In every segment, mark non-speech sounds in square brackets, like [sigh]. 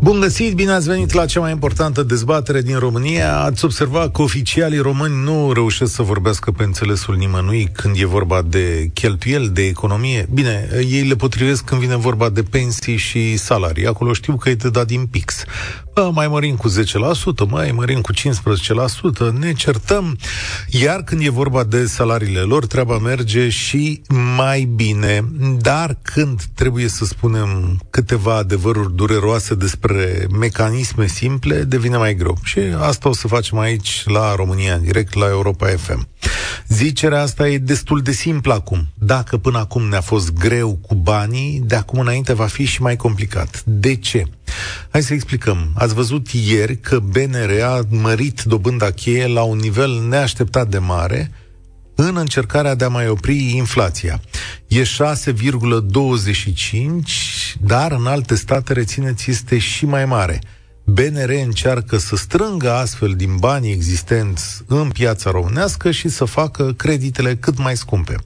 Bun găsit, bine ați venit la cea mai importantă dezbatere din România. Ați observat că oficialii români nu reușesc să vorbească pe înțelesul nimănui când e vorba de cheltuieli, de economie. Bine, ei le potrivesc când vine vorba de pensii și salarii. Acolo știu că e de dat din pix. Bă, mai mărim cu 10%, mai mărim cu 15%, ne certăm. Iar când e vorba de salariile lor, treaba merge și mai bine. Dar când trebuie să spunem câteva adevăruri dureroase despre mecanisme simple, devine mai greu. Și asta o să facem aici la România în direct, la Europa FM. Zicerea asta e destul de simplă acum. Dacă până acum ne-a fost greu cu banii, de acum înainte va fi și mai complicat. De ce? Hai să explicăm. Ați văzut ieri că BNR a mărit dobânda cheie la un nivel neașteptat de mare în încercarea de a mai opri inflația. E 6,25, dar în alte state, rețineți, este și mai mare. BNR încearcă să strângă astfel din banii existenți în piața românească și să facă creditele cât mai scumpe.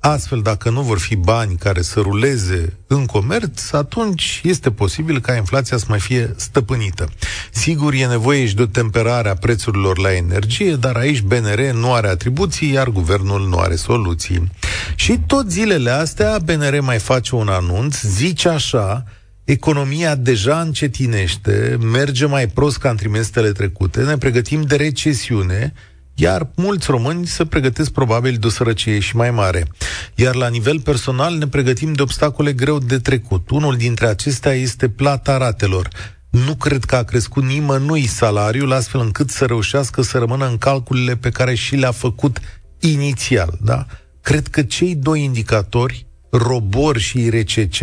Astfel, dacă nu vor fi bani care să ruleze în comerț, atunci este posibil ca inflația să mai fie stăpânită. Sigur, e nevoie și de o temperare a prețurilor la energie, dar aici BNR nu are atribuții, iar guvernul nu are soluții. Și tot zilele astea, BNR mai face un anunț, zice așa, economia deja încetinește, merge mai prost ca în trimestrele trecute, ne pregătim de recesiune, iar mulți români se pregătesc probabil de o sărăcie și mai mare. Iar la nivel personal ne pregătim de obstacole greu de trecut. Unul dintre acestea este plata ratelor. Nu cred că a crescut nimănui salariul astfel încât să reușească să rămână în calculele pe care și le-a făcut inițial. Da? Cred că cei doi indicatori, robor și IRCC,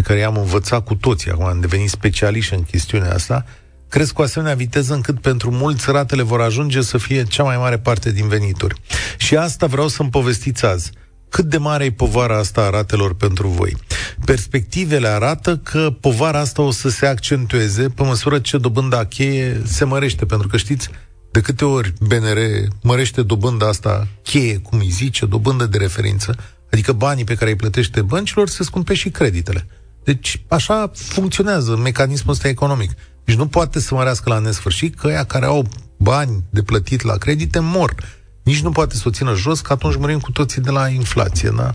pe care i-am învățat cu toții, acum am devenit specialiști în chestiunea asta, cresc cu asemenea viteză încât pentru mulți ratele vor ajunge să fie cea mai mare parte din venituri. Și asta vreau să-mi povestiți azi. Cât de mare e povara asta a ratelor pentru voi? Perspectivele arată că povara asta o să se accentueze pe măsură ce dobânda cheie se mărește, pentru că știți, de câte ori BNR mărește dobânda asta cheie, cum îi zice, dobândă de referință, adică banii pe care îi plătește băncilor, se scumpe și creditele. Deci așa funcționează mecanismul ăsta economic. Deci nu poate să mărească la nesfârșit că ăia care au bani de plătit la credite mor. Nici nu poate să o țină jos, că atunci murim cu toții de la inflație, da?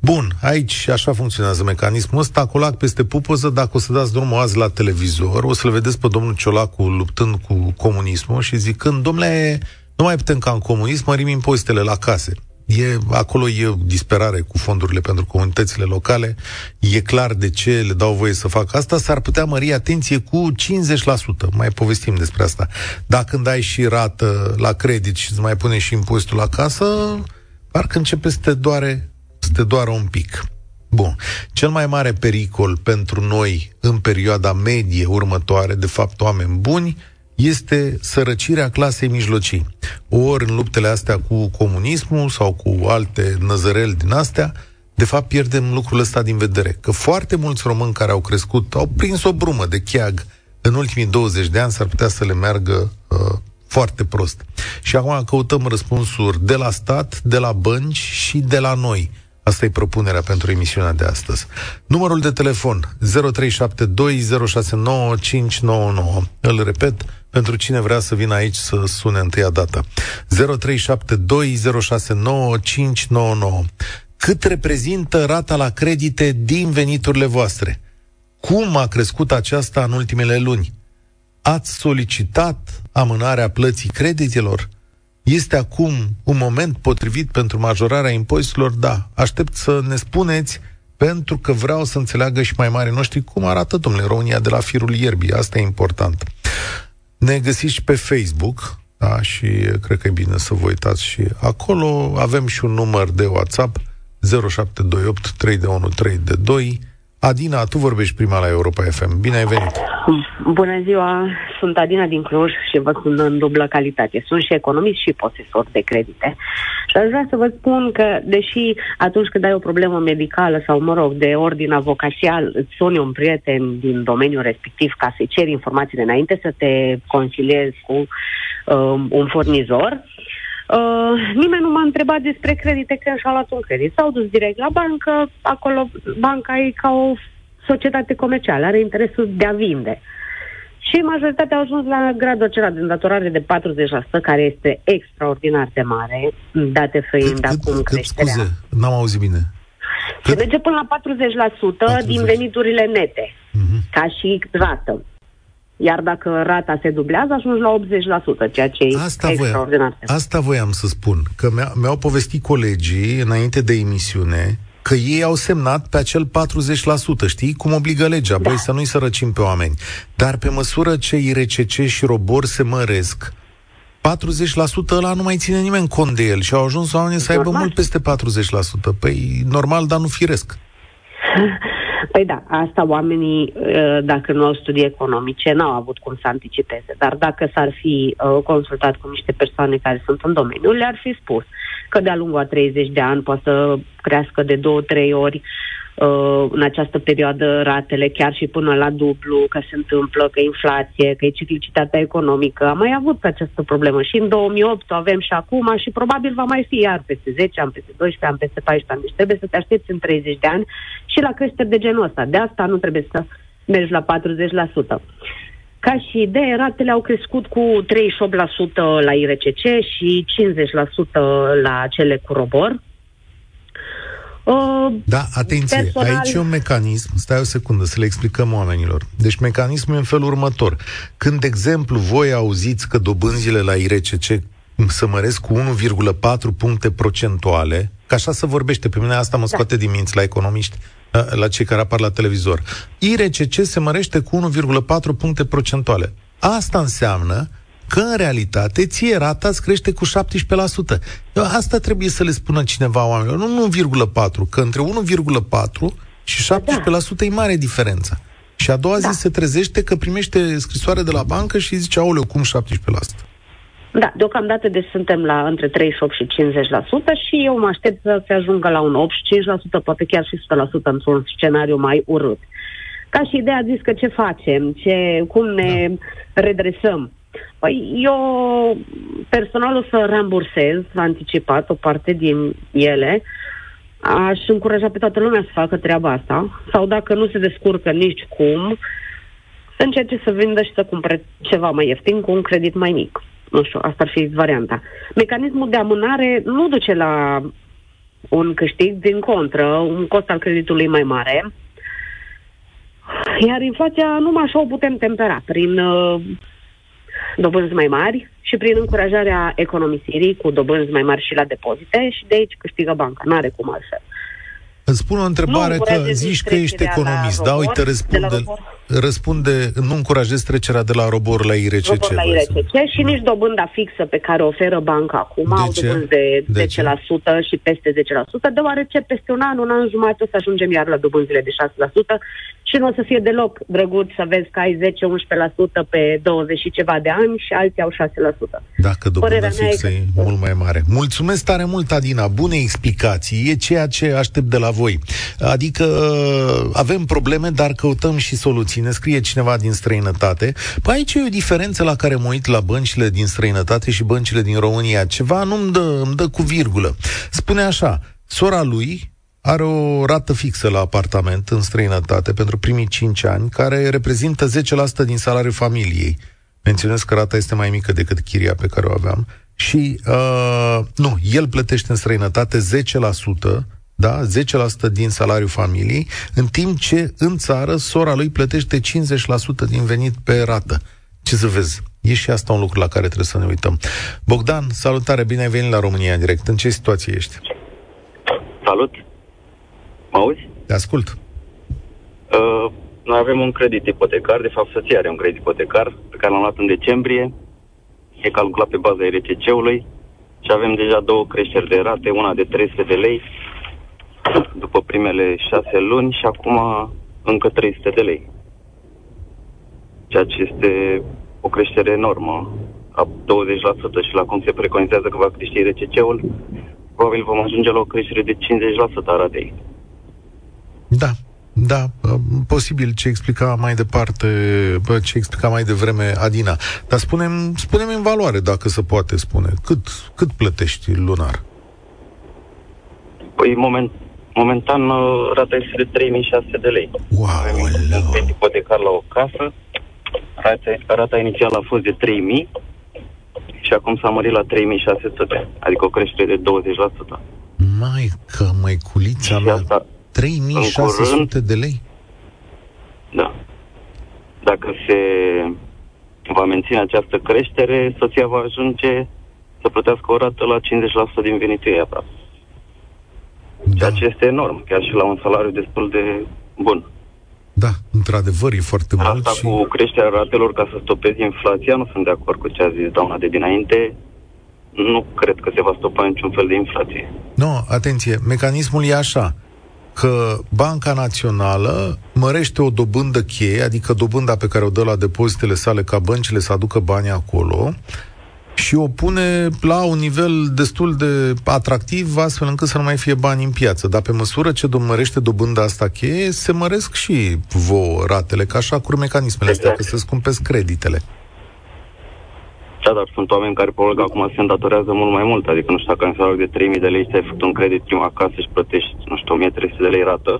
Bun, aici așa funcționează mecanismul ăsta, colac peste pupoză, dacă o să dați drumul azi la televizor, o să-l vedeți pe domnul Ciolacu luptând cu comunismul și zicând, domnule, nu mai putem ca în comunism, mărim impozitele la case. E, acolo e disperare cu fondurile pentru comunitățile locale. E clar de ce le dau voie să facă asta. S-ar putea mări, atenție, cu 50%. Mai povestim despre asta. Dacă când ai și rată la credit și îți mai pune și impozitul la casă, parcă începe să te doare, să te doară un pic. Bun. Cel mai mare pericol pentru noi în perioada medie următoare, de fapt oameni buni, este sărăcirea clasei mijlocii. Ori în luptele astea cu comunismul sau cu alte năzăreli din astea, de fapt pierdem lucrul ăsta din vedere. Că foarte mulți români care au crescut, au prins o brumă de cheag în ultimii 20 de ani, s-ar putea să le meargă uh, foarte prost. Și acum căutăm răspunsuri de la stat, de la bănci și de la noi. Asta e propunerea pentru emisiunea de astăzi. Numărul de telefon 0372069599. Îl repet, pentru cine vrea să vină aici să sune întâia dată. 0372069599. Cât reprezintă rata la credite din veniturile voastre? Cum a crescut aceasta în ultimele luni? Ați solicitat amânarea plății creditelor? Este acum un moment potrivit pentru majorarea impozitelor? Da. Aștept să ne spuneți pentru că vreau să înțeleagă și mai mari noștri cum arată, domnule, România de la firul ierbii. Asta e important. Ne găsiți și pe Facebook, da, și cred că e bine să vă uitați și acolo. Avem și un număr de WhatsApp 0728 3 de 2. Adina, tu vorbești prima la Europa FM. Bine ai venit! Bună ziua! Sunt Adina din Cluj și vă sunt în dublă calitate. Sunt și economist și posesor de credite. Și aș vrea să vă spun că, deși atunci când ai o problemă medicală sau, mă rog, de ordin avocațial, îți suni un prieten din domeniul respectiv ca să-i ceri informațiile înainte să te consiliezi cu um, un furnizor, Uh, nimeni nu m-a întrebat despre credite când și-a luat un credit. S-au dus direct la bancă, acolo banca e ca o societate comercială, are interesul de a vinde. Și majoritatea au ajuns la gradul acela de îndatorare de 40%, care este extraordinar de mare, date fiind cât, acum cât, creșterea. Scuze, n-am auzit bine. Se merge până la 40%, 40. din veniturile nete, uh-huh. ca și rată. Iar dacă rata se dublează, ajungi la 80%, ceea ce asta e extraordinar. Voiam, asta voiam să spun, că mi-au povestit colegii înainte de emisiune că ei au semnat pe acel 40%, știi? Cum obligă legea, da. băi, să nu-i sărăcim pe oameni. Dar pe măsură ce IRCC și robor se măresc, 40% ăla nu mai ține nimeni cont de el și au ajuns oamenii să aibă mult peste 40%. Păi, normal, dar nu firesc. [laughs] Păi da, asta oamenii, uh, dacă nu au studii economice, n-au avut cum să anticipeze. Dar dacă s-ar fi uh, consultat cu niște persoane care sunt în domeniu, le-ar fi spus că de-a lungul a 30 de ani poate să crească de două, trei ori uh, în această perioadă ratele, chiar și până la dublu, că se întâmplă, că inflație, că e ciclicitatea economică. Am mai avut această problemă și în 2008 o avem și acum și probabil va mai fi iar peste 10 ani, peste 12 ani, peste 14 ani. Deci trebuie să te aștepți în 30 de ani și la creșteri de genul ăsta. De asta nu trebuie să mergi la 40%. Ca și idee, ratele au crescut cu 38% la IRCC și 50% la cele cu robor. Uh, da, atenție, personal... aici e un mecanism, stai o secundă să le explicăm oamenilor. Deci mecanismul e în felul următor. Când, de exemplu, voi auziți că dobânzile la IRCC să măresc cu 1,4 puncte procentuale, că așa se vorbește, pe mine asta mă da. scoate da. din minți la economiști, la cei care apar la televizor. IRCC se mărește cu 1,4 puncte procentuale. Asta înseamnă că în realitate ție rata îți crește cu 17%. Asta trebuie să le spună cineva oamenilor, nu 1,4, că între 1,4 și 17% da. e mare diferența. Și a doua da. zi se trezește că primește scrisoare de la bancă și zice, aoleu, cum 17%? Da, deocamdată deci suntem la între 38 și 50% și eu mă aștept să se ajungă la un 85%, poate chiar și 100% într-un scenariu mai urât. Ca și ideea zis că ce facem, ce, cum ne da. redresăm. Păi eu personal o să rambursez anticipat o parte din ele. Aș încuraja pe toată lumea să facă treaba asta. Sau dacă nu se descurcă nici cum, să încerce să vindă și să cumpere ceva mai ieftin cu un credit mai mic. Nu știu, asta ar fi varianta. Mecanismul de amânare nu duce la un câștig, din contră, un cost al creditului mai mare. Iar inflația numai așa o putem tempera, prin uh, dobânzi mai mari și prin încurajarea economisirii cu dobânzi mai mari și la depozite și de aici câștigă banca, nu are cum altfel. Îți spun o întrebare nu că zici că ești economist, da? Uite, răspunde, răspunde, nu încurajezi trecerea de la robor la IRCC. Robor la IRCC și nici dobânda fixă pe care o oferă banca acum, de au dobânzi de, de 10% ce? și peste 10%, deoarece peste un an, un an jumătate o să ajungem iar la dobânzile de 6% și nu o să fie deloc drăguț să vezi că ai 10-11% pe 20 și ceva de ani și alții au 6%. Dacă dobânda fixă e, că... mult mai mare. Mulțumesc tare mult, Adina. Bune explicații. E ceea ce aștept de la voi. Adică avem probleme, dar căutăm și soluții. Ne scrie cineva din străinătate. Păi aici e o diferență la care mă uit la băncile din străinătate și băncile din România. Ceva nu-mi dă, îmi dă cu virgulă. Spune așa, sora lui, are o rată fixă la apartament în străinătate pentru primii 5 ani, care reprezintă 10% din salariul familiei. Menționez că rata este mai mică decât chiria pe care o aveam. Și, uh, nu, el plătește în străinătate 10%, da, 10% din salariul familiei, în timp ce în țară sora lui plătește 50% din venit pe rată. Ce să vezi? E și asta un lucru la care trebuie să ne uităm. Bogdan, salutare, bine ai venit la România în direct. În ce situație ești? Salut! Mă auzi? Te ascult. Uh, noi avem un credit ipotecar, de fapt soția are un credit ipotecar pe care l-am luat în decembrie. E calculat pe baza RCC-ului și avem deja două creșteri de rate, una de 300 de lei după primele șase luni și acum încă 300 de lei. Ceea ce este o creștere enormă, a 20% și la cum se preconizează că va crește RCC-ul, probabil vom ajunge la o creștere de 50% a ratei. Da. Da, posibil ce explica mai departe, ce explica mai devreme Adina. Dar spunem, spunem în valoare, dacă se poate spune. Cât, cât plătești lunar? Păi, moment, momentan, uh, rata este de 3600 de lei. Wow, Avem ipotecar la o casă. Rata, rata inițială a fost de 3000 și acum s-a mărit la 3600, adică o creștere de 20%. Mai că măiculița mea, asta, 3600 de lei? Da. Dacă se va menține această creștere, soția va ajunge să plătească o rată la 50% din venitul ei aproape. Da. Ceea ce este enorm, chiar și la un salariu destul de bun. Da, într-adevăr, e foarte Asta mult. Asta cu creșterea ratelor ca să stopezi inflația, nu sunt de acord cu ce a zis doamna de dinainte. Nu cred că se va stopa niciun fel de inflație. Nu, atenție, mecanismul e așa că Banca Națională mărește o dobândă cheie, adică dobânda pe care o dă la depozitele sale ca băncile să aducă banii acolo, și o pune la un nivel destul de atractiv, astfel încât să nu mai fie bani în piață. Dar pe măsură ce mărește dobânda asta cheie, se măresc și vouă ratele, ca așa cu mecanismele exact. astea, că se scumpesc creditele. Da, dar sunt oameni care probabil că acum se îndatorează mult mai mult. Adică, nu știu, dacă în salariu de 3.000 de lei ți-ai făcut un credit prima casă și plătești, nu știu, 1.300 de lei rată,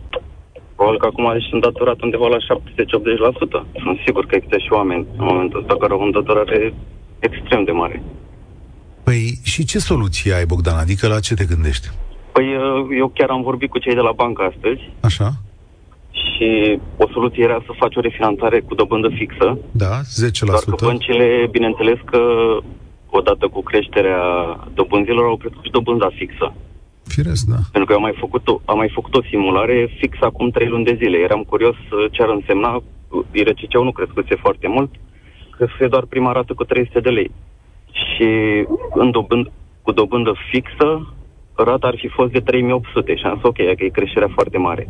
probabil că acum ești îndatorat undeva la 70-80%. Sunt sigur că există și oameni în momentul ăsta care au o îndatorare extrem de mare. Păi și ce soluție ai, Bogdan? Adică la ce te gândești? Păi eu chiar am vorbit cu cei de la bancă astăzi. Așa și o soluție era să faci o refinanțare cu dobândă fixă. Da, 10%. Doar că băncile, bineînțeles că odată cu creșterea dobânzilor au crescut și dobânda fixă. Firesc, da. Pentru că eu am mai făcut o, am mai făcut o simulare fix acum 3 luni de zile. Eram curios ce ar însemna, IRCC-ul nu crescuse foarte mult, crescuse doar prima rată cu 300 de lei. Și în dobând, cu dobândă fixă, rata ar fi fost de 3800 și am zis ok, că e creșterea foarte mare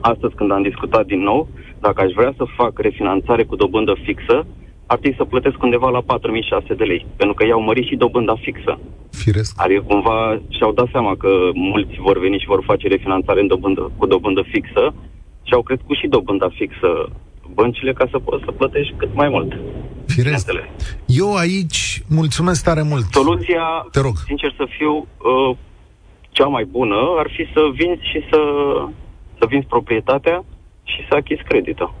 astăzi când am discutat din nou, dacă aș vrea să fac refinanțare cu dobândă fixă, ar trebui să plătesc undeva la 4600 de lei, pentru că i-au mărit și dobânda fixă. Firesc. Adică cumva și-au dat seama că mulți vor veni și vor face refinanțare în dobândă, cu dobândă fixă și au crescut și dobânda fixă băncile ca să poți să plătești cât mai mult. Firesc. Eu aici mulțumesc tare mult. Soluția, Te rog. sincer să fiu, uh, cea mai bună ar fi să vinzi și să să vinzi proprietatea și să achizi creditul.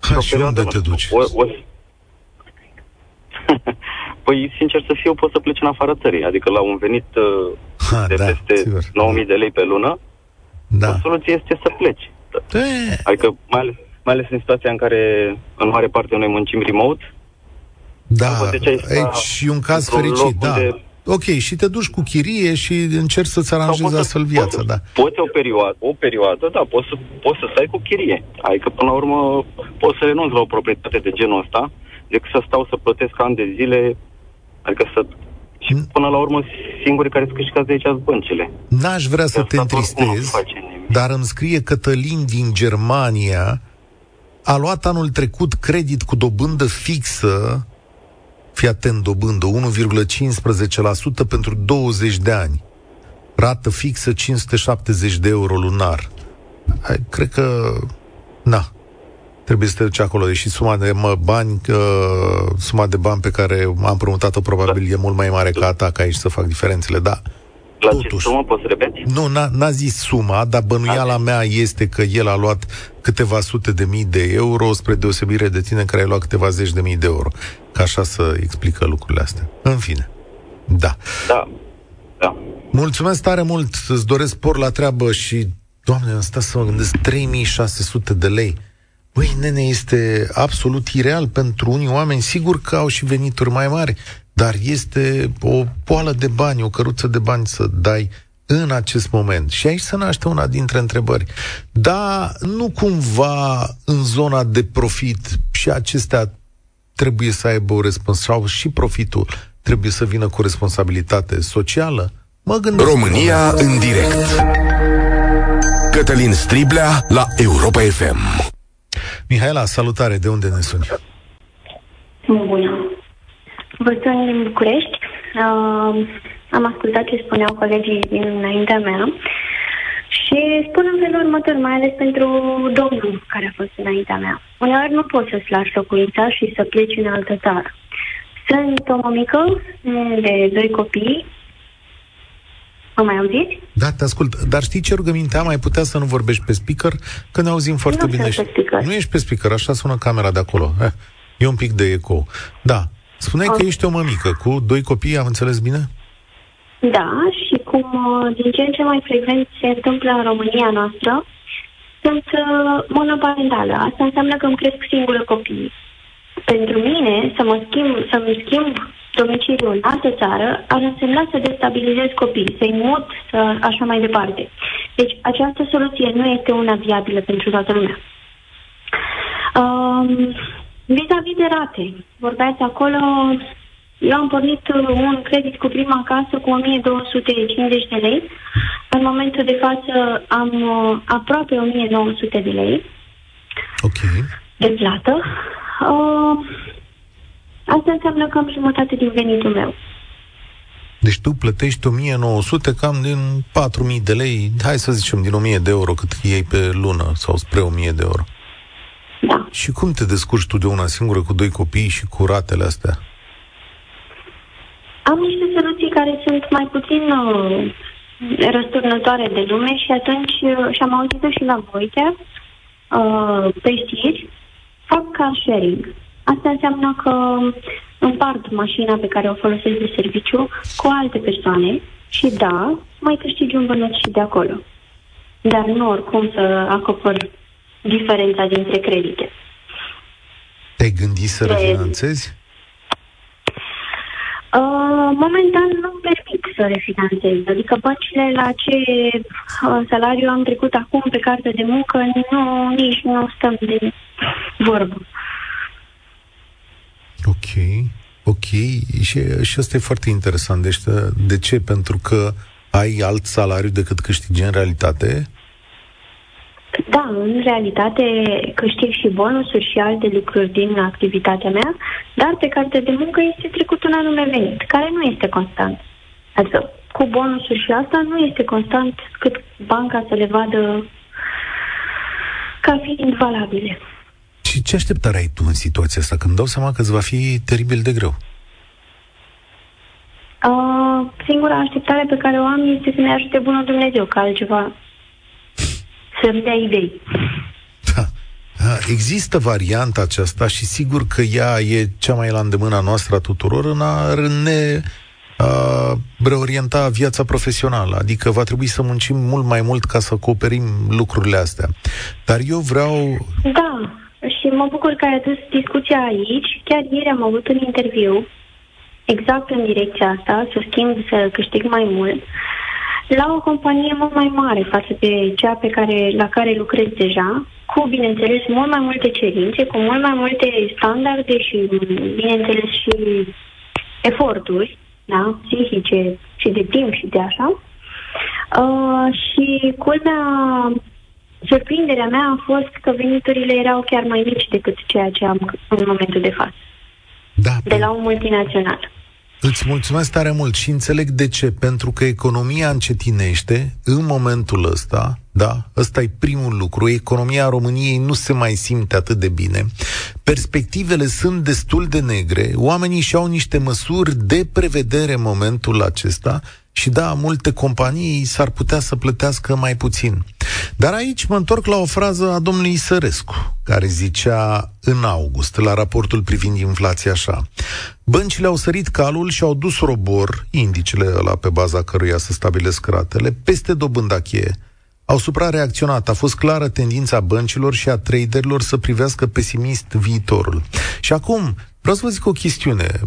Ha, și unde te duci? O, o... [laughs] păi, sincer să fiu, poți să pleci în afara țării. Adică la un venit uh, ha, de da, peste 9.000 de lei pe lună, da. o soluție este să pleci. De... Adică, mai ales, mai ales în situația în care, în mare parte, noi muncim remote, da, aici e un caz fericit, da. De Ok, și te duci cu chirie și încerci să-ți aranjezi astfel viața, poți, da. Poți o perioadă, o perioadă, da, poți să, poți să stai cu chirie. Adică, până la urmă, poți să renunți la o proprietate de genul ăsta, decât să stau să plătesc ani de zile, adică să... Și până la urmă, singurii care îți câștigează aici sunt băncile. N-aș vrea să te întristez, dar îmi scrie Cătălin din Germania, a luat anul trecut credit cu dobândă fixă fii atent, dobândă 1,15% pentru 20 de ani. Rată fixă 570 de euro lunar. Cred că, na, trebuie să te duci acolo, deși suma de mă, bani, uh, suma de bani pe care am promutat-o probabil da. e mult mai mare ca a ta, ca aici să fac diferențele, da. La Totuși, ce sumă poți repeti? Nu, n-a, n-a zis suma, dar bănuiala mea este că el a luat câteva sute de mii de euro, spre deosebire de tine care ai luat câteva zeci de mii de euro. Ca așa să explică lucrurile astea. În fine. Da. Da. Da. Mulțumesc tare mult, îți doresc por la treabă și, doamne, am stat să mă gândesc, 3600 de lei. Băi, nene, este absolut ireal pentru unii oameni. Sigur că au și venituri mai mari, dar este o poală de bani, o căruță de bani să dai în acest moment. Și aici se naște una dintre întrebări. Da, nu cumva în zona de profit și acestea trebuie să aibă o responsabilitate și profitul trebuie să vină cu responsabilitate socială? Mă gândesc. România în direct. Cătălin Striblea la Europa FM. Mihaela, salutare, de unde ne suni? Bună. Vă sun din București. Uh, am ascultat ce spuneau colegii din înaintea mea Și spun în felul următor, mai ales pentru domnul care a fost înaintea mea. Uneori nu poți să-ți lași locuința și să pleci în altă țară. Sunt o mămică de doi copii. Mă mai auziți? Da, te ascult. Dar știi ce rugăminte am? Ai putea să nu vorbești pe speaker? Că ne auzim foarte nu bine. Sunt pe speaker. Nu ești pe speaker, așa sună camera de acolo. Eh, e un pic de eco. Da. Spuneai oh. că ești o mămică cu doi copii, am înțeles bine? Da, și cum uh, din ce în ce mai frecvent se întâmplă în România noastră, sunt uh, monoparentală. Asta înseamnă că îmi cresc singură copii. Pentru mine, să mă schimb, să-mi schimb domiciliul în altă țară, ar însemna să destabilizez copii, să-i mut, să, așa mai departe. Deci, această soluție nu este una viabilă pentru toată lumea. Um, vis-a-vis de rate, vorbeați acolo, eu am pornit un credit cu prima casă cu 1250 de lei. În momentul de față am uh, aproape 1900 de lei okay. de plată. Uh, asta înseamnă că am jumătate din venitul meu. Deci tu plătești 1900 cam din 4000 de lei, hai să zicem din 1000 de euro cât iei pe lună sau spre 1000 de euro. Da. Și cum te descurci tu de una singură cu doi copii și cu ratele astea? Am niște soluții care sunt mai puțin uh, răsturnătoare de lume și atunci, uh, și am auzit și la voi chiar, uh, pe știri, fac car sharing. Asta înseamnă că împart mașina pe care o folosesc de serviciu cu alte persoane și da, mai câștigi un bănuț și de acolo. Dar nu oricum să acopăr diferența dintre credite. Te-ai gândit să refinanțezi? Uh, momentan nu-mi permit să refinanțez. Adică băncile la ce uh, salariu am trecut acum pe carte de muncă, nu, nici nu stăm de vorbă. Ok, ok. Și, și asta e foarte interesant. Deci, de ce? Pentru că ai alt salariu decât câștigi în realitate? Da, în realitate câștig și bonusuri și alte lucruri din activitatea mea, dar pe carte de muncă este trecut un anume venit, care nu este constant. Adică cu bonusuri și asta nu este constant cât banca să le vadă ca fiind valabile. Și ce așteptare ai tu în situația asta? Când dau seama că îți va fi teribil de greu. Uh, singura așteptare pe care o am este să ne ajute bunul Dumnezeu, ca altceva să-mi dea idei. Da. Există varianta aceasta și sigur că ea e cea mai la îndemâna noastră a tuturor în a ne a reorienta viața profesională. Adică va trebui să muncim mult mai mult ca să acoperim lucrurile astea. Dar eu vreau... Da, și mă bucur că ai adus discuția aici. Chiar ieri am avut un interviu exact în direcția asta, să schimb, să câștig mai mult la o companie mult mai mare față de cea pe care, la care lucrez deja, cu, bineînțeles, mult mai multe cerințe, cu mult mai multe standarde și, bineînțeles, și eforturi, da, psihice și de timp și de așa. Uh, și culmea, surprinderea mea a fost că veniturile erau chiar mai mici decât ceea ce am în momentul de față. Da, de la un multinațional. Îți mulțumesc tare mult și înțeleg de ce. Pentru că economia încetinește în momentul ăsta, da? Ăsta e primul lucru. Economia României nu se mai simte atât de bine. Perspectivele sunt destul de negre. Oamenii și-au niște măsuri de prevedere în momentul acesta și da, multe companii s-ar putea să plătească mai puțin. Dar aici mă întorc la o frază a domnului Sărescu, care zicea în august, la raportul privind inflația așa. Băncile au sărit calul și au dus robor, indicele ăla pe baza căruia să stabilesc ratele, peste dobânda cheie. Au suprareacționat. A fost clară tendința băncilor și a traderilor să privească pesimist viitorul. Și acum, Vreau să vă zic o chestiune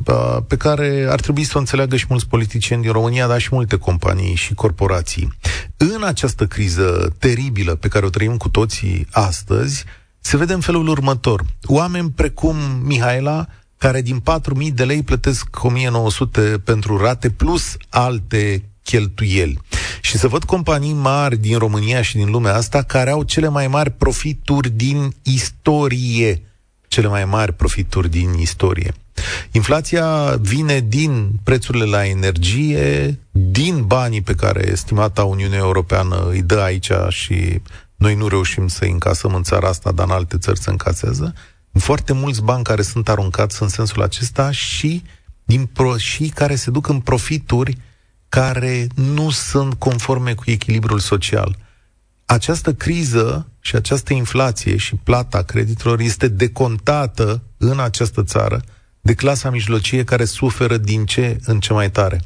pe care ar trebui să o înțeleagă și mulți politicieni din România, dar și multe companii și corporații. În această criză teribilă pe care o trăim cu toții astăzi, se vede în felul următor. Oameni precum Mihaela, care din 4.000 de lei plătesc 1.900 pentru rate, plus alte cheltuieli. Și să văd companii mari din România și din lumea asta care au cele mai mari profituri din istorie cele mai mari profituri din istorie. Inflația vine din prețurile la energie, din banii pe care estimata Uniunea Europeană îi dă aici și noi nu reușim să încasăm în țara asta, dar în alte țări se încasează. Foarte mulți bani care sunt aruncați în sensul acesta și, din pro- și care se duc în profituri care nu sunt conforme cu echilibrul social. Această criză și această inflație și plata creditelor este decontată în această țară de clasa mijlocie care suferă din ce în ce mai tare.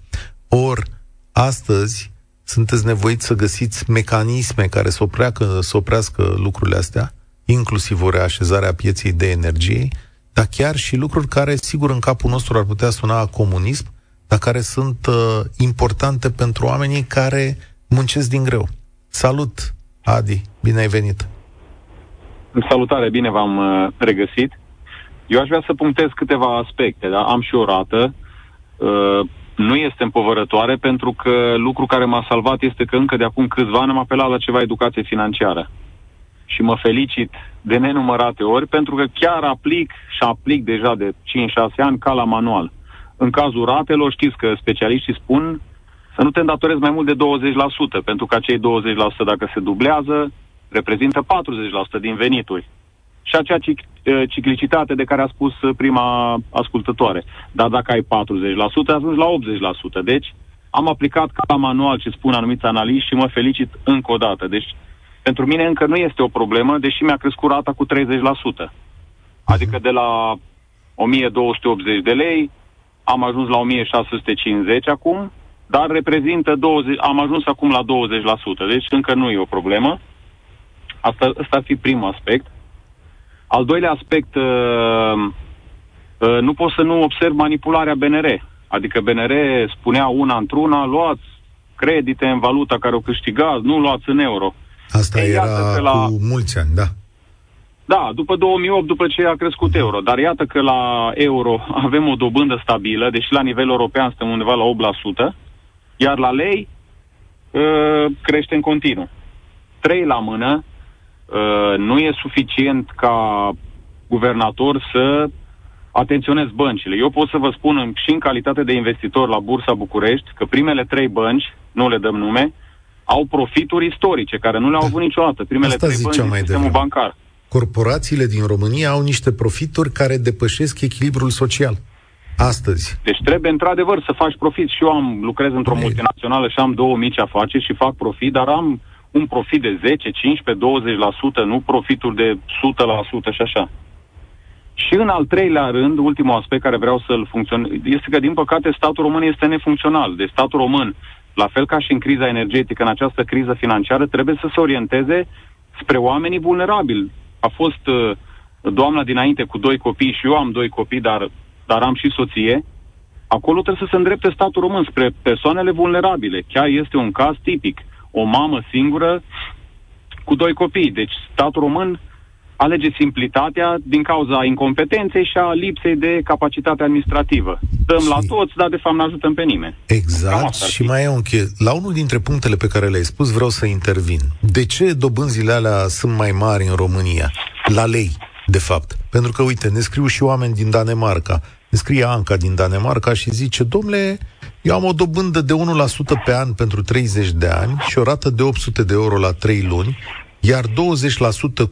Or, astăzi sunteți nevoiți să găsiți mecanisme care să, opreacă, să oprească lucrurile astea, inclusiv o reașezare a pieței de energie, dar chiar și lucruri care, sigur, în capul nostru ar putea suna comunism, dar care sunt uh, importante pentru oamenii care muncesc din greu. Salut, Adi, bine ai venit! Salutare, bine v-am uh, regăsit. Eu aș vrea să punctez câteva aspecte. Da? Am și o rată. Uh, nu este împovărătoare pentru că lucru care m-a salvat este că încă de acum câțiva ani am apelat la ceva educație financiară. Și mă felicit de nenumărate ori pentru că chiar aplic și aplic deja de 5-6 ani ca la manual. În cazul ratelor știți că specialiștii spun să nu te îndatorezi mai mult de 20%, pentru că acei 20% dacă se dublează, reprezintă 40% din venituri. Și acea ciclicitate de care a spus prima ascultătoare. Dar dacă ai 40%, ajungi la 80%. Deci am aplicat ca manual ce spun anumiți analiști și mă felicit încă o dată. Deci pentru mine încă nu este o problemă, deși mi-a crescut rata cu 30%. Adică de la 1280 de lei am ajuns la 1650 acum, dar reprezintă 20, am ajuns acum la 20%, deci încă nu e o problemă. Asta, asta ar fi primul aspect. Al doilea aspect, uh, uh, nu pot să nu observ manipularea BNR. Adică BNR spunea una într-una, luați credite în valuta care o câștigați, nu luați în euro. Asta Ei, era la... cu mulți ani, da. Da, după 2008, după ce a crescut euro. Dar iată că la euro avem o dobândă stabilă, deși la nivel european suntem undeva la 8%, iar la lei uh, crește în continuu. Trei la mână, uh, nu e suficient ca guvernator să atenționez băncile. Eu pot să vă spun și în calitate de investitor la Bursa București că primele trei bănci, nu le dăm nume, au profituri istorice care nu le-au avut niciodată. Primele Asta trei bănci din sistemul bancar corporațiile din România au niște profituri care depășesc echilibrul social. Astăzi. Deci trebuie într-adevăr să faci profit. Și eu am lucrez într-o Ei. multinațională și am două mici afaceri și fac profit, dar am un profit de 10, 15, 20%, nu profitul de 100% și așa. Și în al treilea rând, ultimul aspect care vreau să-l funcționez, este că, din păcate, statul român este nefuncțional. Deci statul român, la fel ca și în criza energetică, în această criză financiară, trebuie să se orienteze spre oamenii vulnerabili a fost uh, doamna dinainte cu doi copii și eu am doi copii, dar, dar am și soție, acolo trebuie să se îndrepte statul român spre persoanele vulnerabile. Chiar este un caz tipic. O mamă singură cu doi copii. Deci statul român alege simplitatea din cauza incompetenței și a lipsei de capacitate administrativă. Dăm și... la toți, dar de fapt nu ajutăm pe nimeni. Exact. Și mai e un che... La unul dintre punctele pe care le-ai spus vreau să intervin. De ce dobânzile alea sunt mai mari în România? La lei, de fapt. Pentru că, uite, ne scriu și oameni din Danemarca. Ne scrie Anca din Danemarca și zice, domnule, eu am o dobândă de 1% pe an pentru 30 de ani și o rată de 800 de euro la 3 luni iar 20%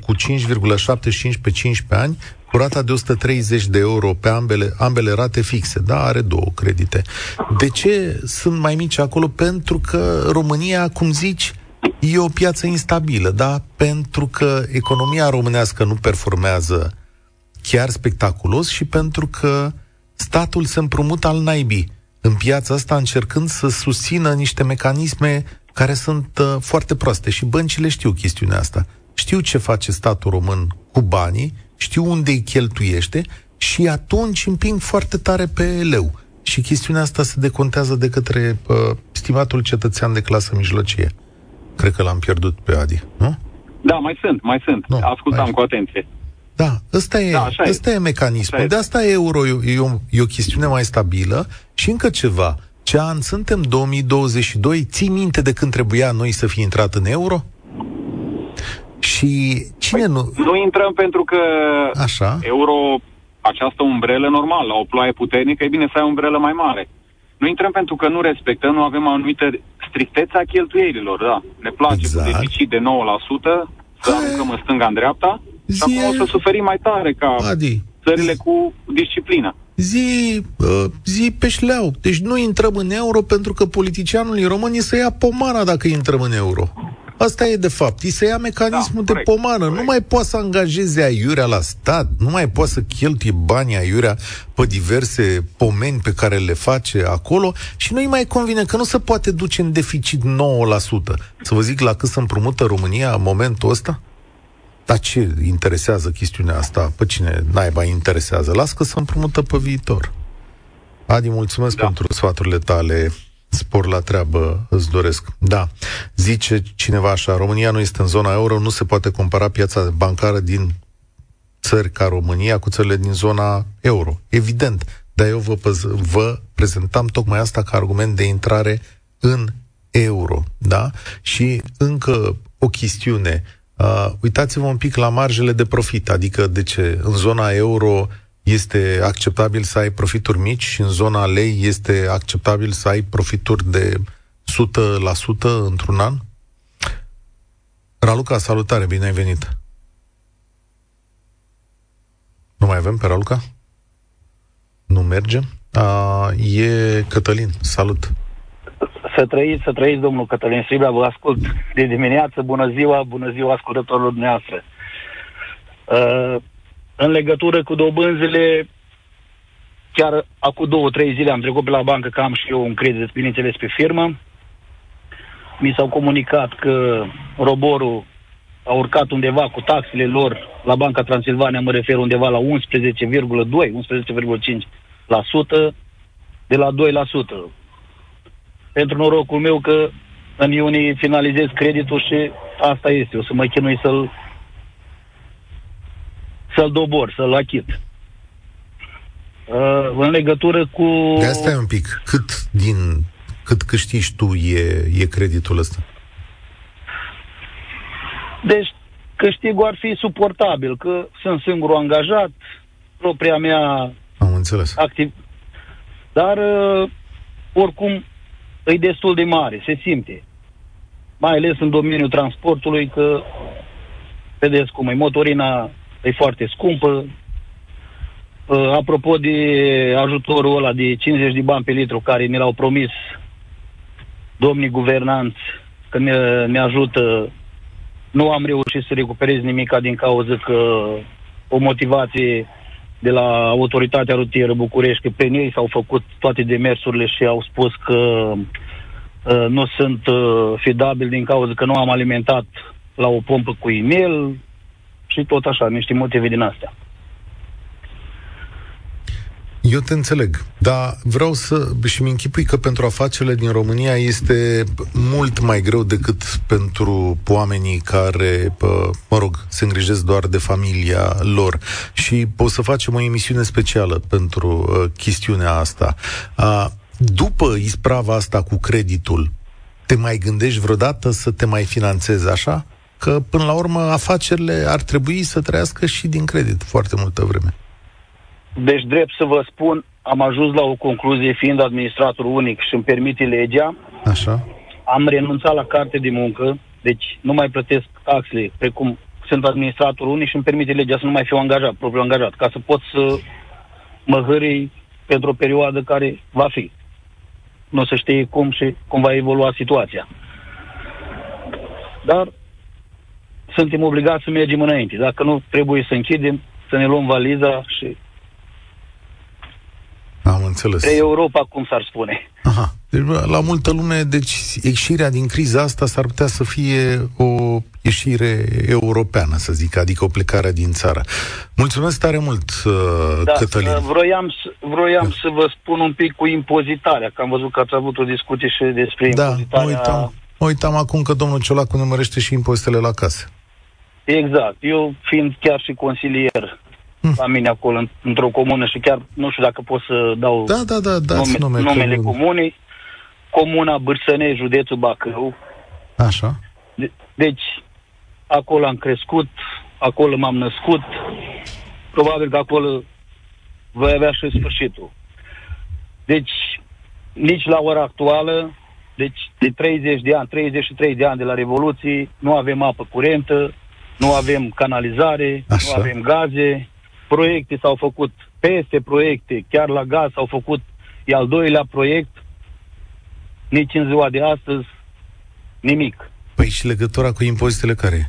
cu 5,75 pe 15 ani, cu rata de 130 de euro pe ambele, ambele rate fixe. Da, are două credite. De ce sunt mai mici acolo? Pentru că România, cum zici, e o piață instabilă, da? Pentru că economia românească nu performează chiar spectaculos și pentru că statul se împrumută al naibii în piața asta încercând să susțină niște mecanisme care sunt uh, foarte proaste și băncile știu chestiunea asta. Știu ce face statul român cu banii, știu unde îi cheltuiește și atunci împing foarte tare pe leu. Și chestiunea asta se decontează de către uh, stimatul cetățean de clasă mijlocie. Cred că l-am pierdut pe Adi, nu? Da, mai sunt, mai sunt. Nu, Ascultam mai... cu atenție. Da, ăsta e, da, ăsta e. e mecanismul. Așa de asta euro e, e, o, e o chestiune mai stabilă și încă ceva. Ce an suntem? 2022? Ții minte de când trebuia noi să fi intrat în euro? Și cine păi, nu... Nu intrăm pentru că Așa. euro această umbrelă normal, la o ploaie puternică, e bine să ai o umbrelă mai mare. Nu intrăm pentru că nu respectăm, nu avem o anumită strictețe a cheltuielilor, da. Ne place exact. cu deficit de 9%, să aruncăm în stânga, în dreapta, Zie... și acum o să suferim mai tare ca Adi. țările cu disciplină. Zi, uh, zi pe șleau. Deci nu intrăm în euro pentru că politicianul român să ia pomana dacă intrăm în euro. Asta e de fapt. Îi se ia mecanismul da, corect, de pomană. Corect. Nu mai poate să angajeze aiurea la stat, nu mai poate să cheltuie banii aiurea pe diverse pomeni pe care le face acolo și nu îi mai convine că nu se poate duce în deficit 9%. Să vă zic la cât se împrumută România în momentul ăsta? Dar ce interesează chestiunea asta? Pe cine naiba interesează? Las că se împrumută pe viitor. Adi, mulțumesc da. pentru sfaturile tale. Spor la treabă îți doresc. Da. Zice cineva așa, România nu este în zona euro, nu se poate compara piața bancară din țări ca România cu țările din zona euro. Evident. Dar eu vă, vă prezentam tocmai asta ca argument de intrare în euro. Da? Și încă o chestiune. Uh, uitați-vă un pic la marjele de profit, adică de ce în zona euro este acceptabil să ai profituri mici și în zona lei este acceptabil să ai profituri de 100% într-un an? Raluca, salutare, bine ai venit! Nu mai avem pe Raluca? Nu merge? A, e Cătălin, salut! Să trăiți, să trăiți, domnul Cătălin Stribla, vă ascult de dimineață, bună ziua, bună ziua ascultătorilor dumneavoastră. Uh, în legătură cu dobânzile, chiar acum două, trei zile am trecut pe la bancă că am și eu un credit, bineînțeles, pe firmă. Mi s-au comunicat că roborul a urcat undeva cu taxele lor la Banca Transilvania, mă refer undeva la 11,2, 11,5% de la 2%. Pentru norocul meu că în iunie finalizez creditul și asta este. O să mă chinui să-l să-l dobor, să-l achit. Uh, în legătură cu... De asta e un pic. Cât din cât câștigi tu e, e creditul ăsta? Deci câștigul ar fi suportabil, că sunt singurul angajat, propria mea Am înțeles. activ... Dar uh, oricum e destul de mare, se simte. Mai ales în domeniul transportului, că vedeți cum e, motorina e foarte scumpă. Uh, apropo de ajutorul ăla de 50 de bani pe litru care mi l-au promis domnii guvernanți că ne, ne ajută, nu am reușit să recuperez nimic din cauza că o motivație de la Autoritatea Rutieră București, că pe ei s-au făcut toate demersurile și au spus că uh, nu sunt uh, fidabil din cauza că nu am alimentat la o pompă cu e-mail, și tot așa, niște motive din astea. Eu te înțeleg, dar vreau să și-mi închipui că pentru afacerile din România este mult mai greu decât pentru oamenii care, mă rog, se îngrijesc doar de familia lor. Și o să facem o emisiune specială pentru uh, chestiunea asta. Uh, după isprava asta cu creditul, te mai gândești vreodată să te mai finanțezi așa? că, până la urmă, afacerile ar trebui să trăiască și din credit foarte multă vreme. Deci, drept să vă spun, am ajuns la o concluzie, fiind administrator unic și îmi permite legea. Așa. Am renunțat la carte de muncă, deci nu mai plătesc taxele, precum sunt administrator unic și îmi permite legea să nu mai fiu angajat, propriu angajat, ca să pot să mă hărui pentru o perioadă care va fi. Nu se știe cum și cum va evolua situația. Dar suntem obligați să mergem înainte. Dacă nu, trebuie să închidem, să ne luăm valiza și... Am înțeles. Pe Europa, cum s-ar spune. Aha. Deci, la multă lume, deci ieșirea din criza asta s-ar putea să fie o ieșire europeană, să zic, adică o plecare din țară. Mulțumesc tare mult, uh, da, Cătălin. Uh, vroiam, vroiam da. să vă spun un pic cu impozitarea, că am văzut că ați avut o discuție și despre da, impozitarea... Mă uitam, mă uitam acum că domnul Ciolacu numărește și impozitele la casă. Exact. Eu fiind chiar și consilier hm. la mine acolo, într-o comună și chiar nu știu dacă pot să dau da, da, da, nume, nume, numele că... comunei, comuna Bârsăne, județul Bacău. Așa. De- deci, acolo am crescut, acolo m-am născut, probabil că acolo voi avea și sfârșitul. Deci, nici la ora actuală, deci de 30 de ani, 33 de ani de la Revoluție, nu avem apă curentă, nu avem canalizare, Așa. nu avem gaze, proiecte s-au făcut peste proiecte, chiar la gaz s-au făcut, e al doilea proiect, nici în ziua de astăzi, nimic. Păi și legătura cu impozitele care e?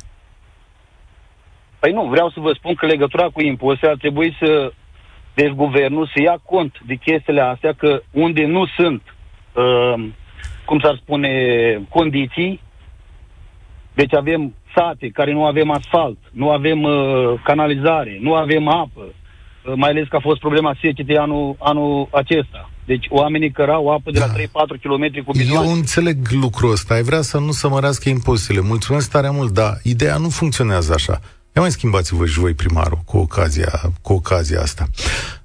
Păi nu, vreau să vă spun că legătura cu impozitele ar trebui să, deci guvernul să ia cont de chestiile astea, că unde nu sunt, uh, cum s-ar spune, condiții, deci avem sate care nu avem asfalt, nu avem uh, canalizare, nu avem apă, uh, mai ales că a fost problema secetei anul, anul acesta. Deci oamenii cărau apă de la da. 3-4 km cu bidoane. Eu înțeleg lucrul ăsta. Ai vrea să nu să mărească impozitele. Mulțumesc tare mult, dar ideea nu funcționează așa. Ia mai schimbați-vă și voi primarul cu ocazia, cu ocazia asta.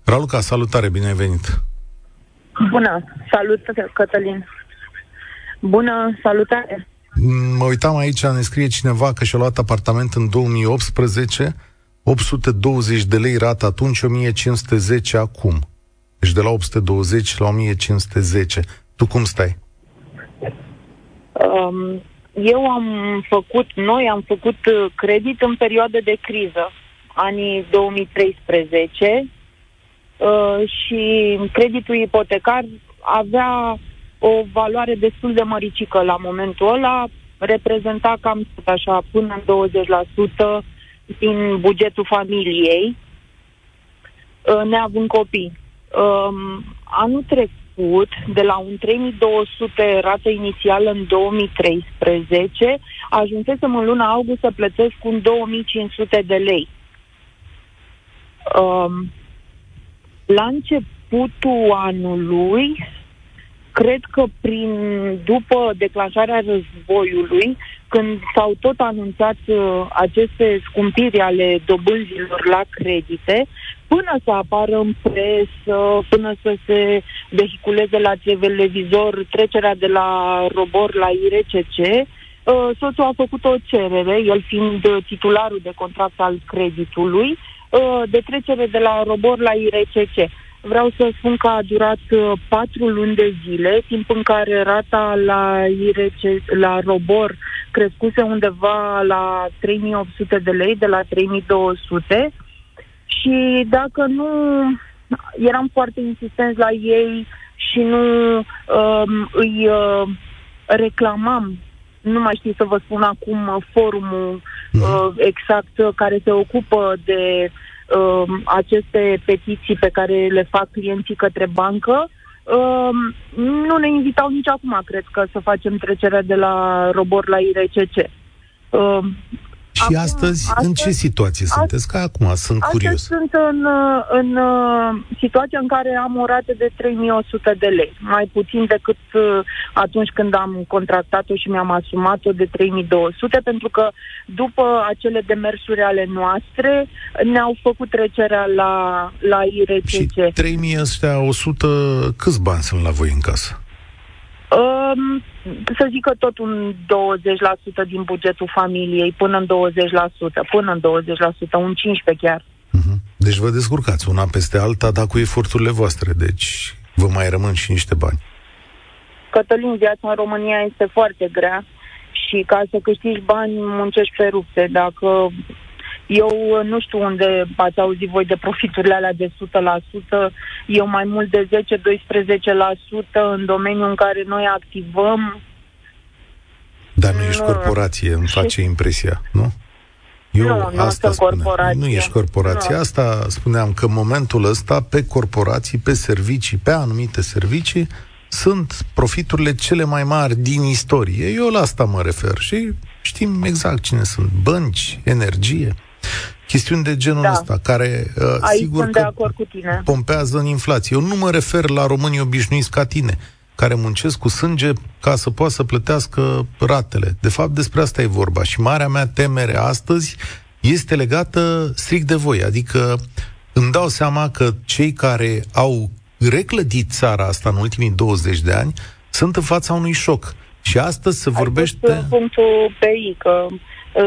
Raluca, salutare, bine ai venit! Bună, salut Cătălin! Bună, salutare! Mă uitam aici, ne scrie cineva că și-a luat apartament în 2018, 820 de lei rată atunci, 1510 acum. Deci de la 820 la 1510. Tu cum stai? Um, eu am făcut, noi am făcut uh, credit în perioadă de criză, anii 2013, uh, și creditul ipotecar avea o valoare destul de măricică la momentul ăla, reprezenta cam așa până în 20% din bugetul familiei, uh, neavând copii. Um, anul trecut, de la un 3200 rată inițială în 2013, ajunsesem în luna august să plătesc un 2500 de lei. Um, la începutul anului, cred că prin după declanșarea războiului, când s-au tot anunțat uh, aceste scumpiri ale dobânzilor la credite, până să apară în presă, până să se vehiculeze la televizor trecerea de la robor la IRCC, uh, soțul a făcut o cerere, el fiind titularul de contract al creditului, uh, de trecere de la robor la IRCC. Vreau să spun că a durat uh, patru luni de zile, timp în care rata la, IRC, la robor crescuse undeva la 3800 de lei, de la 3200, și dacă nu eram foarte insistent la ei și nu um, îi uh, reclamam, nu mai știu să vă spun acum uh, forumul mhm. uh, exact care se ocupă de uh, aceste petiții pe care le fac clienții către bancă, uh, nu ne invitau nici acum, cred că, să facem trecerea de la robor la IRCC. Uh, și acum, astăzi, astăzi, în ce situație astăzi, sunteți? Ca acum, sunt curios. sunt în, în uh, situația în care am o rată de 3100 de lei, mai puțin decât uh, atunci când am contractat-o și mi-am asumat-o de 3200, pentru că după acele demersuri ale noastre ne-au făcut trecerea la, la IRCC. Și 3100, câți bani sunt la voi în casă? Um, să zic că tot un 20% din bugetul familiei, până în 20%, până în 20%, un 15% chiar. Uh-huh. Deci vă descurcați una peste alta, dar cu eforturile voastre, deci vă mai rămân și niște bani. Cătălin, viața în România este foarte grea și ca să câștigi bani muncești pe rupte. Dacă eu uh, nu știu unde ați auzit voi de profiturile alea de 100%, eu mai mult de 10-12% în domeniul în care noi activăm. Dar nu ești corporație, îmi face impresia, nu? Eu nu, nu asta sunt corporație. Nu ești corporație. Nu. Asta spuneam că în momentul ăsta pe corporații, pe servicii, pe anumite servicii, sunt profiturile cele mai mari din istorie. Eu la asta mă refer și știm exact cine sunt. Bănci, energie. Chestiuni de genul da. ăsta, care uh, Aici sigur sunt că de acord cu tine. pompează în inflație. Eu nu mă refer la românii obișnuiți ca tine, care muncesc cu sânge ca să poată să plătească ratele. De fapt, despre asta e vorba. Și marea mea temere astăzi este legată strict de voi. Adică îmi dau seama că cei care au reclădit țara asta în ultimii 20 de ani sunt în fața unui șoc. Și astăzi se Ai vorbește... punctul pe I, că Uh,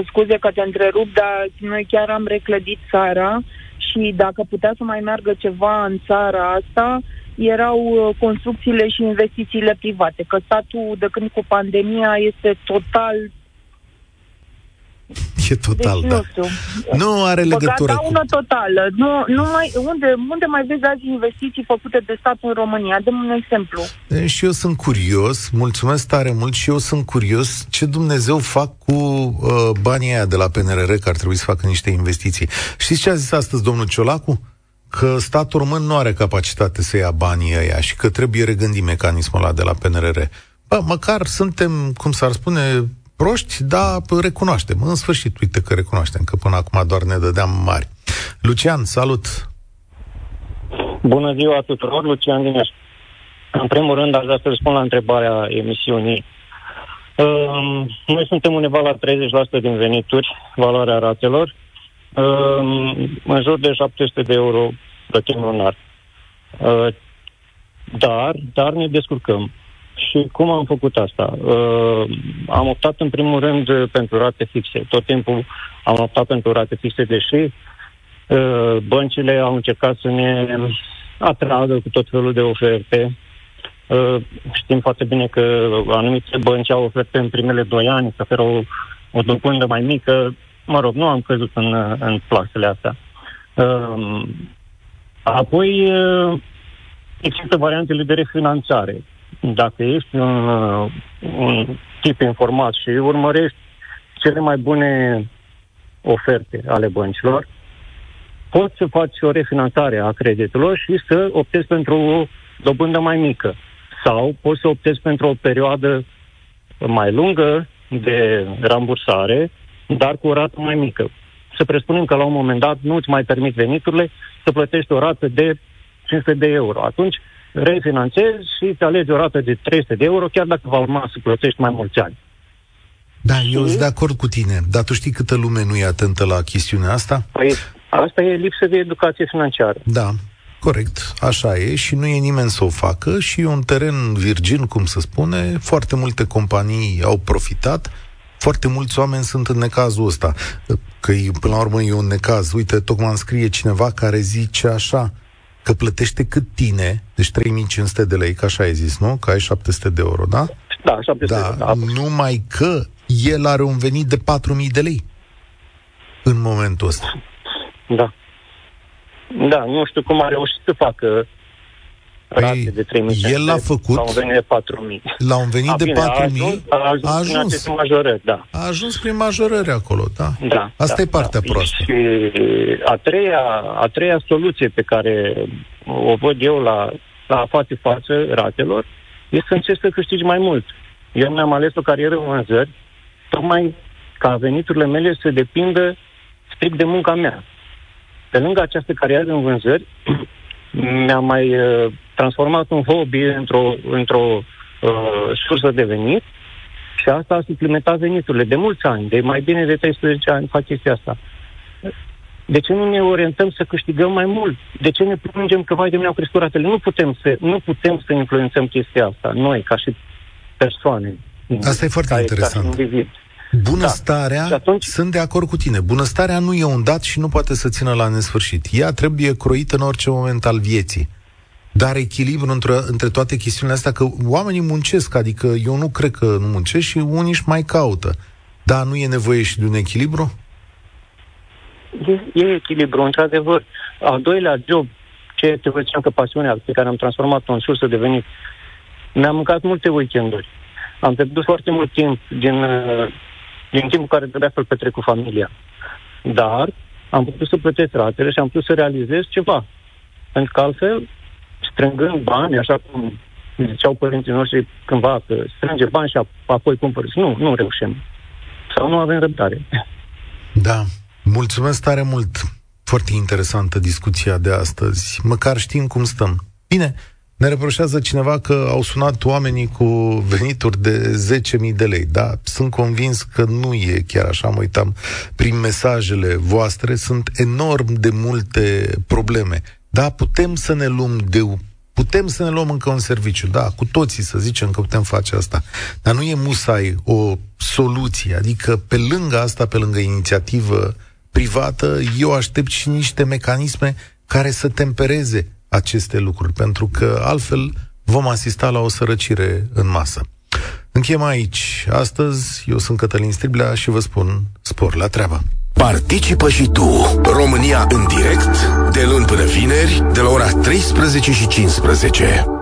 scuze că te întrerup, dar noi chiar am reclădit țara și dacă putea să mai meargă ceva în țara asta, erau uh, construcțiile și investițiile private, că statul de când cu pandemia este total [laughs] E total, deci, da. nu, știu. nu are legătură cu... cu... totală. Nu, nu mai, unde, unde mai vezi azi investiții făcute de stat în România? Dăm un exemplu. Și eu sunt curios, mulțumesc tare mult și eu sunt curios ce Dumnezeu fac cu uh, banii aia de la PNRR, că ar trebui să facă niște investiții. Știți ce a zis astăzi domnul Ciolacu? Că statul român nu are capacitate să ia banii ăia și că trebuie regândit mecanismul ăla de la PNRR. Bă, măcar suntem, cum s-ar spune, proști, dar recunoaștem. În sfârșit, uite că recunoaștem, că până acum doar ne dădeam mari. Lucian, salut! Bună ziua tuturor, Lucian Dineș. În primul rând, aș vrea să răspund la întrebarea emisiunii. Uh, noi suntem undeva la 30% din venituri, valoarea ratelor, uh, în jur de 700 de euro plătim lunar. Uh, dar, dar ne descurcăm. Și cum am făcut asta? Uh, am optat în primul rând pentru rate fixe. Tot timpul am optat pentru rate fixe, deși uh, băncile au încercat să ne atragă cu tot felul de oferte. Uh, știm foarte bine că anumite bănci au oferte în primele doi ani, să oferă o, o dobândă mai mică. Mă rog, nu am căzut în, în plasele astea. Uh, apoi, uh, există variantele de refinanțare dacă ești un, uh, un tip informat și urmărești cele mai bune oferte ale băncilor, poți să faci o refinanțare a creditelor și să optezi pentru o dobândă mai mică. Sau poți să optezi pentru o perioadă mai lungă de rambursare, dar cu o rată mai mică. Să presupunem că la un moment dat nu îți mai permit veniturile să plătești o rată de 500 de euro. Atunci refinanțezi și îți alegi o rată de 300 de euro, chiar dacă va urma să plătești mai mulți ani. Da, și... eu sunt de acord cu tine, dar tu știi câtă lume nu e atentă la chestiunea asta? Păi, asta e lipsă de educație financiară. Da, corect, așa e și nu e nimeni să o facă și e un teren virgin, cum se spune, foarte multe companii au profitat, foarte mulți oameni sunt în necazul ăsta, că până la urmă e un necaz. Uite, tocmai îmi scrie cineva care zice așa, că plătește cât tine, deci 3500 de lei, ca așa ai zis, nu? Că ai 700 de euro, da? Da, 700 da, de euro. Da. Numai că el are un venit de 4000 de lei în momentul ăsta. Da. Da, nu știu cum a reușit să facă Păi, de 3.000 el l-a făcut la un venit de 4.000. La un venit a, de 4.000 a ajuns, a ajuns, a ajuns. prin majorări, da. A ajuns prin majorări acolo, da. da Asta da, e partea da. proastă. Și a treia, a treia soluție pe care o văd eu la, la a face față ratelor este să încerci să câștigi mai mult. Eu mi-am ales o carieră în vânzări, tocmai ca veniturile mele să depindă strict de munca mea. Pe lângă această carieră în vânzări, [clears throat] mi-am mai uh, transformat un hobby într-o, într-o uh, sursă de venit și asta a suplimentat veniturile de mulți ani, de mai bine de 13 ani fac chestia asta. De ce nu ne orientăm să câștigăm mai mult? De ce ne plângem că, vai de mine, au crescut ratele? Nu putem să, nu putem să influențăm chestia asta, noi, ca și persoane. Asta e foarte interesant. Bunăstarea, da. atunci... sunt de acord cu tine, bunăstarea nu e un dat și nu poate să țină la nesfârșit. Ea trebuie croită în orice moment al vieții. Dar echilibru între, între toate chestiunile astea, că oamenii muncesc, adică eu nu cred că nu muncesc și unii își mai caută. Dar nu e nevoie și de un echilibru? E, e echilibru, într-adevăr. Al doilea job, ce te făceam că pasiunea pe care am transformat-o în sursă de venit, mi-am mâncat multe weekenduri. Am pierdut foarte mult timp din, din timpul care trebuia să-l petrec cu familia. Dar am putut să plătesc ratele și am putut să realizez ceva. Pentru că altfel strângând bani, așa cum ziceau părinții noștri cândva, că strânge bani și apoi cumpără. Nu, nu reușim. Sau nu avem răbdare. Da. Mulțumesc tare mult. Foarte interesantă discuția de astăzi. Măcar știm cum stăm. Bine, ne reproșează cineva că au sunat oamenii cu venituri de 10.000 de lei. Da, sunt convins că nu e chiar așa. Mă uitam prin mesajele voastre. Sunt enorm de multe probleme. Da, putem să ne luăm de putem să ne luăm încă un serviciu, da, cu toții să zicem că putem face asta, dar nu e musai o soluție, adică pe lângă asta, pe lângă inițiativă privată, eu aștept și niște mecanisme care să tempereze aceste lucruri, pentru că altfel vom asista la o sărăcire în masă. Încheiem aici. Astăzi, eu sunt Cătălin Striblea și vă spun spor la treabă. Participă și tu, România în direct, de luni până vineri, de la ora 13 și 15.